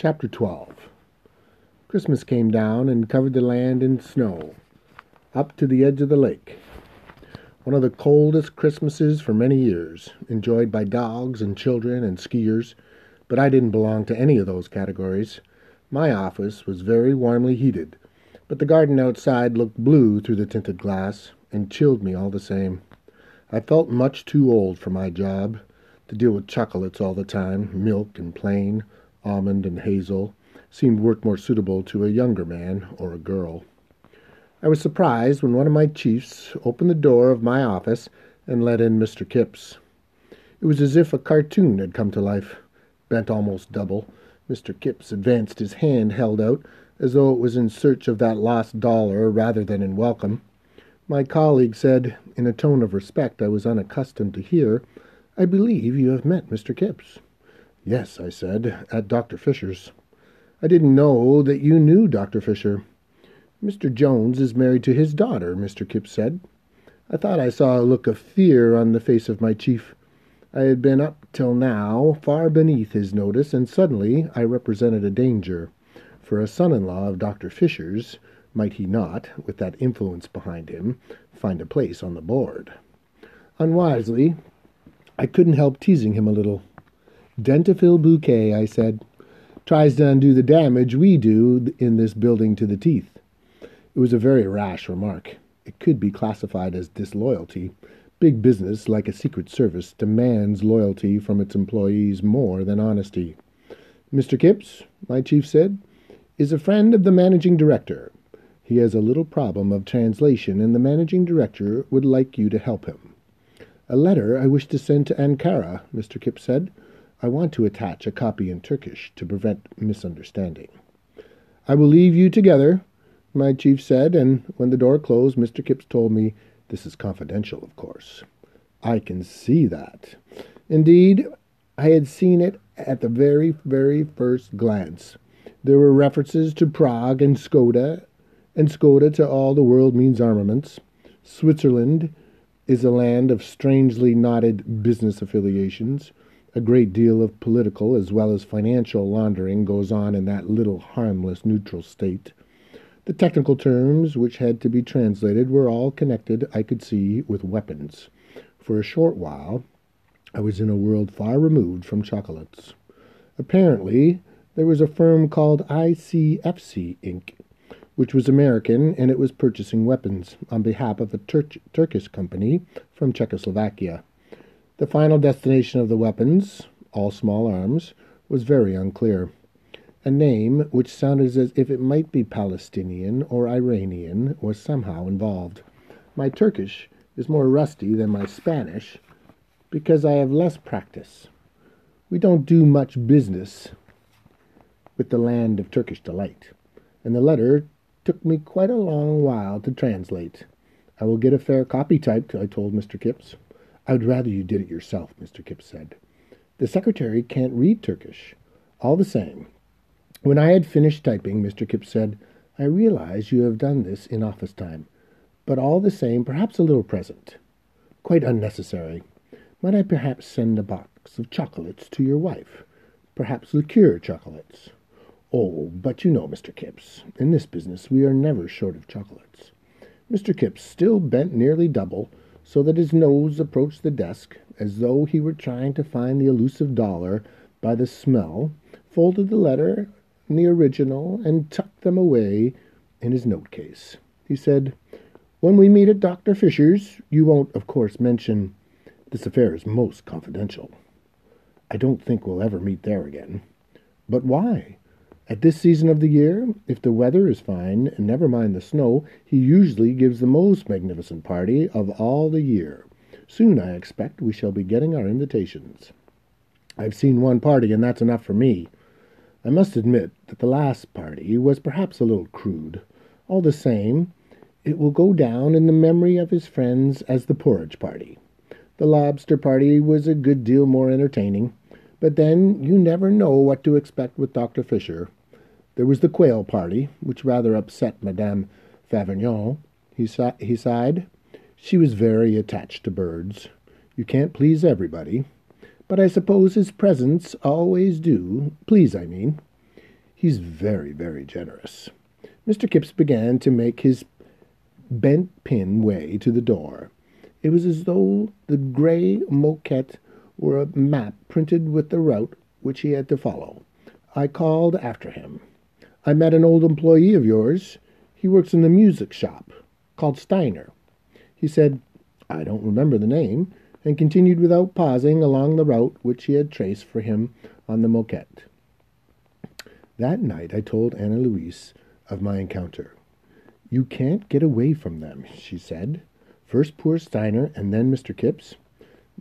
Chapter 12 Christmas came down and covered the land in snow, up to the edge of the lake. One of the coldest Christmases for many years, enjoyed by dogs and children and skiers, but I didn't belong to any of those categories. My office was very warmly heated, but the garden outside looked blue through the tinted glass and chilled me all the same. I felt much too old for my job, to deal with chocolates all the time, milk and plain almond and hazel, seemed work more suitable to a younger man or a girl. I was surprised when one of my chiefs opened the door of my office and let in Mr. Kipps. It was as if a cartoon had come to life. Bent almost double, Mr. Kipps advanced his hand held out as though it was in search of that lost dollar rather than in welcome. My colleague said, in a tone of respect I was unaccustomed to hear, I believe you have met Mr. Kipps. Yes, I said, at Dr. Fisher's. I didn't know that you knew Dr. Fisher. Mr. Jones is married to his daughter, Mr. Kipps said. I thought I saw a look of fear on the face of my chief. I had been up till now far beneath his notice, and suddenly I represented a danger. For a son-in-law of Dr. Fisher's, might he not, with that influence behind him, find a place on the board? Unwisely, I couldn't help teasing him a little. Dentophil bouquet, I said, tries to undo the damage we do in this building to the teeth. It was a very rash remark. It could be classified as disloyalty. Big business, like a secret service, demands loyalty from its employees more than honesty. Mr. Kipps, my chief said, is a friend of the managing director. He has a little problem of translation, and the managing director would like you to help him. A letter I wish to send to Ankara, Mr. Kipps said. I want to attach a copy in Turkish to prevent misunderstanding. I will leave you together, my chief said, and when the door closed, Mr. Kipps told me, This is confidential, of course. I can see that. Indeed, I had seen it at the very, very first glance. There were references to Prague and Skoda, and Skoda to all the world means armaments. Switzerland is a land of strangely knotted business affiliations. A great deal of political as well as financial laundering goes on in that little harmless neutral state. The technical terms which had to be translated were all connected, I could see, with weapons. For a short while, I was in a world far removed from chocolates. Apparently, there was a firm called ICFC Inc., which was American, and it was purchasing weapons on behalf of a Tur- Turkish company from Czechoslovakia. The final destination of the weapons, all small arms, was very unclear. A name which sounded as if it might be Palestinian or Iranian was somehow involved. My Turkish is more rusty than my Spanish because I have less practice. We don't do much business with the land of Turkish delight, and the letter took me quite a long while to translate. I will get a fair copy typed, I told Mr. Kipps. I would rather you did it yourself, Mr. Kipps said. The secretary can't read Turkish. All the same. When I had finished typing, Mr. Kipps said, I realize you have done this in office time, but all the same, perhaps a little present. Quite unnecessary. Might I perhaps send a box of chocolates to your wife? Perhaps liqueur chocolates. Oh, but you know, Mr. Kipps, in this business we are never short of chocolates. Mr. Kipps still bent nearly double, so that his nose approached the desk as though he were trying to find the elusive dollar by the smell, folded the letter and the original, and tucked them away in his note case. He said, When we meet at Dr. Fisher's, you won't, of course, mention this affair is most confidential. I don't think we'll ever meet there again. But why? At this season of the year, if the weather is fine, and never mind the snow, he usually gives the most magnificent party of all the year. Soon, I expect, we shall be getting our invitations. I've seen one party, and that's enough for me. I must admit that the last party was perhaps a little crude. All the same, it will go down in the memory of his friends as the porridge party. The lobster party was a good deal more entertaining, but then you never know what to expect with Dr. Fisher. There was the quail party, which rather upset Madame Faverjon. He, he sighed. She was very attached to birds. You can't please everybody. But I suppose his presents always do. Please, I mean. He's very, very generous. Mr. Kipps began to make his bent pin way to the door. It was as though the grey moquette were a map printed with the route which he had to follow. I called after him. I met an old employee of yours. He works in the music shop, called Steiner. He said, I don't remember the name, and continued without pausing along the route which he had traced for him on the moquette. That night I told Anna Louise of my encounter. You can't get away from them, she said. First poor Steiner, and then Mr. Kipps.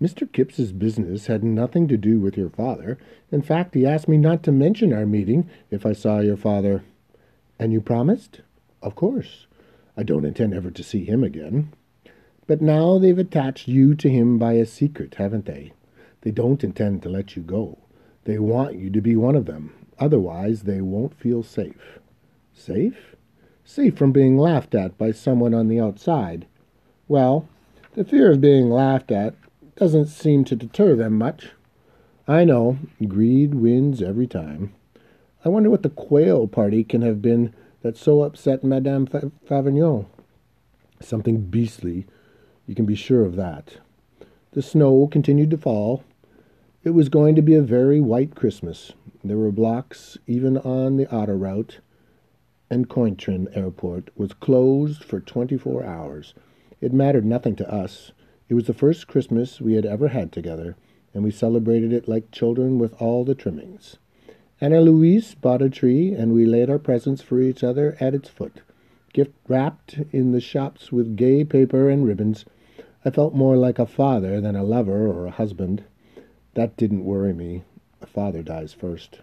Mr. Kipps's business had nothing to do with your father. In fact, he asked me not to mention our meeting if I saw your father. And you promised? Of course. I don't intend ever to see him again. But now they've attached you to him by a secret, haven't they? They don't intend to let you go. They want you to be one of them. Otherwise, they won't feel safe. Safe? Safe from being laughed at by someone on the outside. Well, the fear of being laughed at doesn't seem to deter them much. I know, greed wins every time. I wonder what the quail party can have been that so upset Madame Faverjon. Something beastly, you can be sure of that. The snow continued to fall. It was going to be a very white Christmas. There were blocks even on the auto route, and Cointrin Airport was closed for 24 hours. It mattered nothing to us. It was the first Christmas we had ever had together, and we celebrated it like children with all the trimmings. Anna Louise bought a tree, and we laid our presents for each other at its foot. Gift wrapped in the shops with gay paper and ribbons. I felt more like a father than a lover or a husband. That didn't worry me. A father dies first.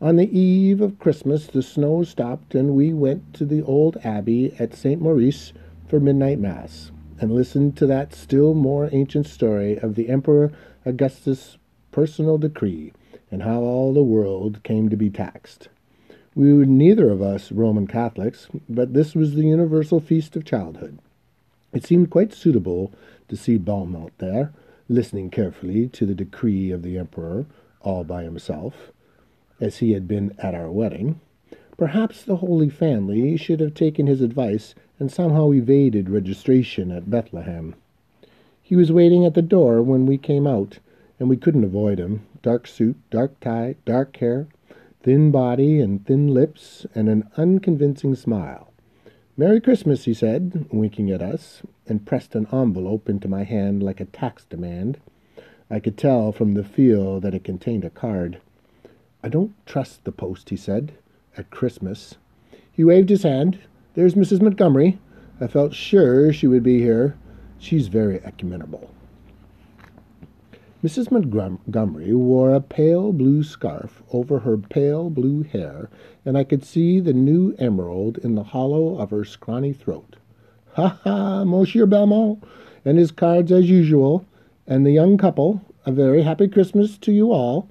On the eve of Christmas, the snow stopped, and we went to the old abbey at St. Maurice for midnight mass and listened to that still more ancient story of the Emperor Augustus' personal decree and how all the world came to be taxed. We were neither of us Roman Catholics, but this was the universal feast of childhood. It seemed quite suitable to see Belmont there, listening carefully to the decree of the Emperor, all by himself, as he had been at our wedding. Perhaps the Holy Family should have taken his advice and somehow evaded registration at Bethlehem. He was waiting at the door when we came out, and we couldn't avoid him. Dark suit, dark tie, dark hair, thin body and thin lips, and an unconvincing smile. Merry Christmas, he said, winking at us, and pressed an envelope into my hand like a tax demand. I could tell from the feel that it contained a card. I don't trust the post, he said, at Christmas. He waved his hand, there's Mrs. Montgomery. I felt sure she would be here. She's very ecumenical. Mrs. Montgomery wore a pale blue scarf over her pale blue hair, and I could see the new emerald in the hollow of her scrawny throat. Ha ha, Monsieur Belmont, and his cards as usual, and the young couple. A very happy Christmas to you all.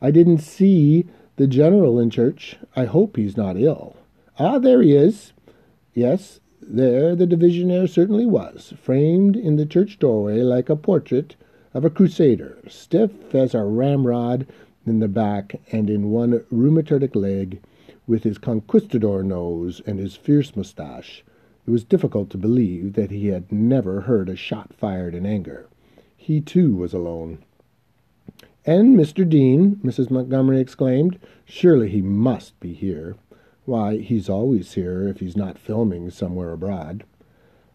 I didn't see the general in church. I hope he's not ill. Ah, there he is. Yes, there the divisionaire certainly was, framed in the church doorway like a portrait of a crusader, stiff as a ramrod in the back and in one rheumatic leg, with his conquistador nose and his fierce moustache. It was difficult to believe that he had never heard a shot fired in anger. He, too, was alone. And Mr. Dean, Mrs. Montgomery exclaimed. Surely he must be here. Why, he's always here if he's not filming somewhere abroad.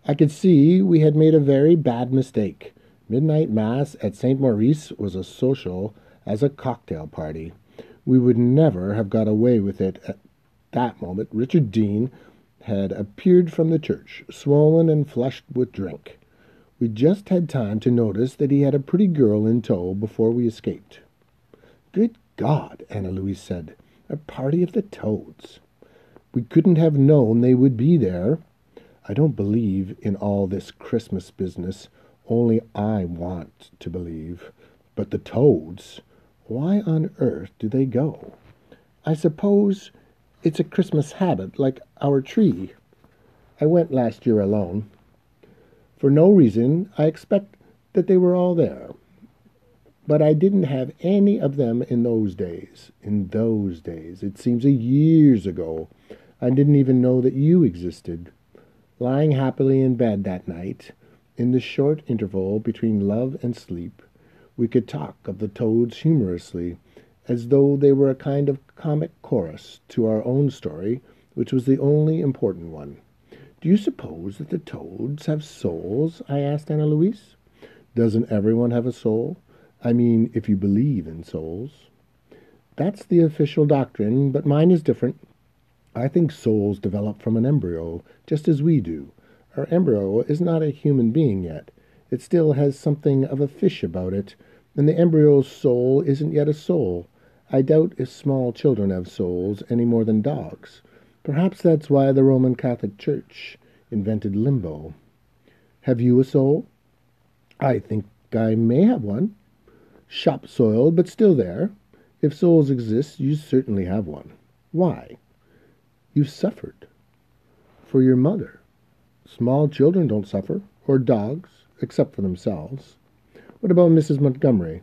I could see we had made a very bad mistake. Midnight Mass at St. Maurice was as social as a cocktail party. We would never have got away with it at that moment. Richard Dean had appeared from the church, swollen and flushed with drink. We just had time to notice that he had a pretty girl in tow before we escaped. Good God, Anna Louise said. A party of the toads. We couldn't have known they would be there. I don't believe in all this Christmas business. Only I want to believe. But the toads, why on earth do they go? I suppose it's a Christmas habit, like our tree. I went last year alone. For no reason, I expect that they were all there. But I didn't have any of them in those days. In those days. It seems years ago. I didn't even know that you existed. Lying happily in bed that night, in the short interval between love and sleep, we could talk of the toads humorously, as though they were a kind of comic chorus to our own story, which was the only important one. Do you suppose that the toads have souls? I asked Anna Louise. Doesn't everyone have a soul? I mean, if you believe in souls. That's the official doctrine, but mine is different. I think souls develop from an embryo, just as we do. Our embryo is not a human being yet. It still has something of a fish about it, and the embryo's soul isn't yet a soul. I doubt if small children have souls any more than dogs. Perhaps that's why the Roman Catholic Church invented limbo. Have you a soul? I think I may have one. Shop soiled, but still there. If souls exist, you certainly have one. Why? You suffered. For your mother. Small children don't suffer, or dogs, except for themselves. What about Mrs. Montgomery?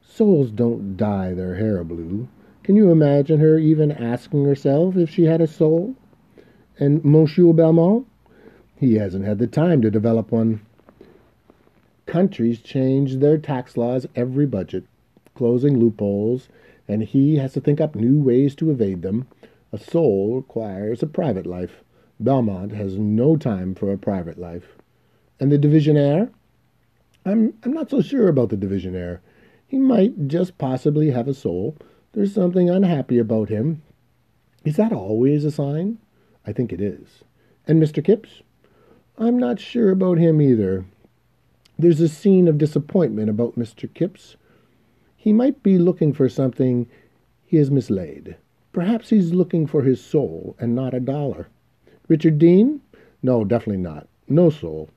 Souls don't dye their hair blue. Can you imagine her even asking herself if she had a soul? And Monsieur Belmont? He hasn't had the time to develop one. Countries change their tax laws every budget, closing loopholes, and he has to think up new ways to evade them. A soul requires a private life. Belmont has no time for a private life. And the divisionaire? I'm, I'm not so sure about the divisionaire. He might just possibly have a soul. There's something unhappy about him. Is that always a sign? I think it is. And Mr. Kipps? I'm not sure about him either. There's a scene of disappointment about Mr. Kipps. He might be looking for something he has mislaid. Perhaps he's looking for his soul and not a dollar. Richard Dean? No, definitely not. No soul.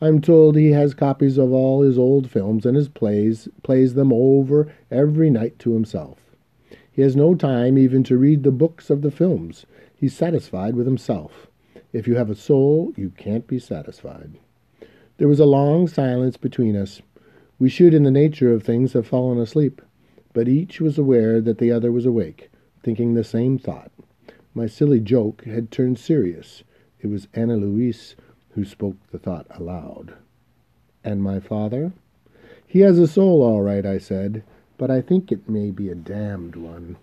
I'm told he has copies of all his old films and his plays, plays them over every night to himself. He has no time even to read the books of the films. He's satisfied with himself. If you have a soul, you can't be satisfied. There was a long silence between us. We should, in the nature of things, have fallen asleep, but each was aware that the other was awake thinking the same thought. My silly joke had turned serious. It was Anna Louise who spoke the thought aloud. And my father? He has a soul, all right, I said, but I think it may be a damned one.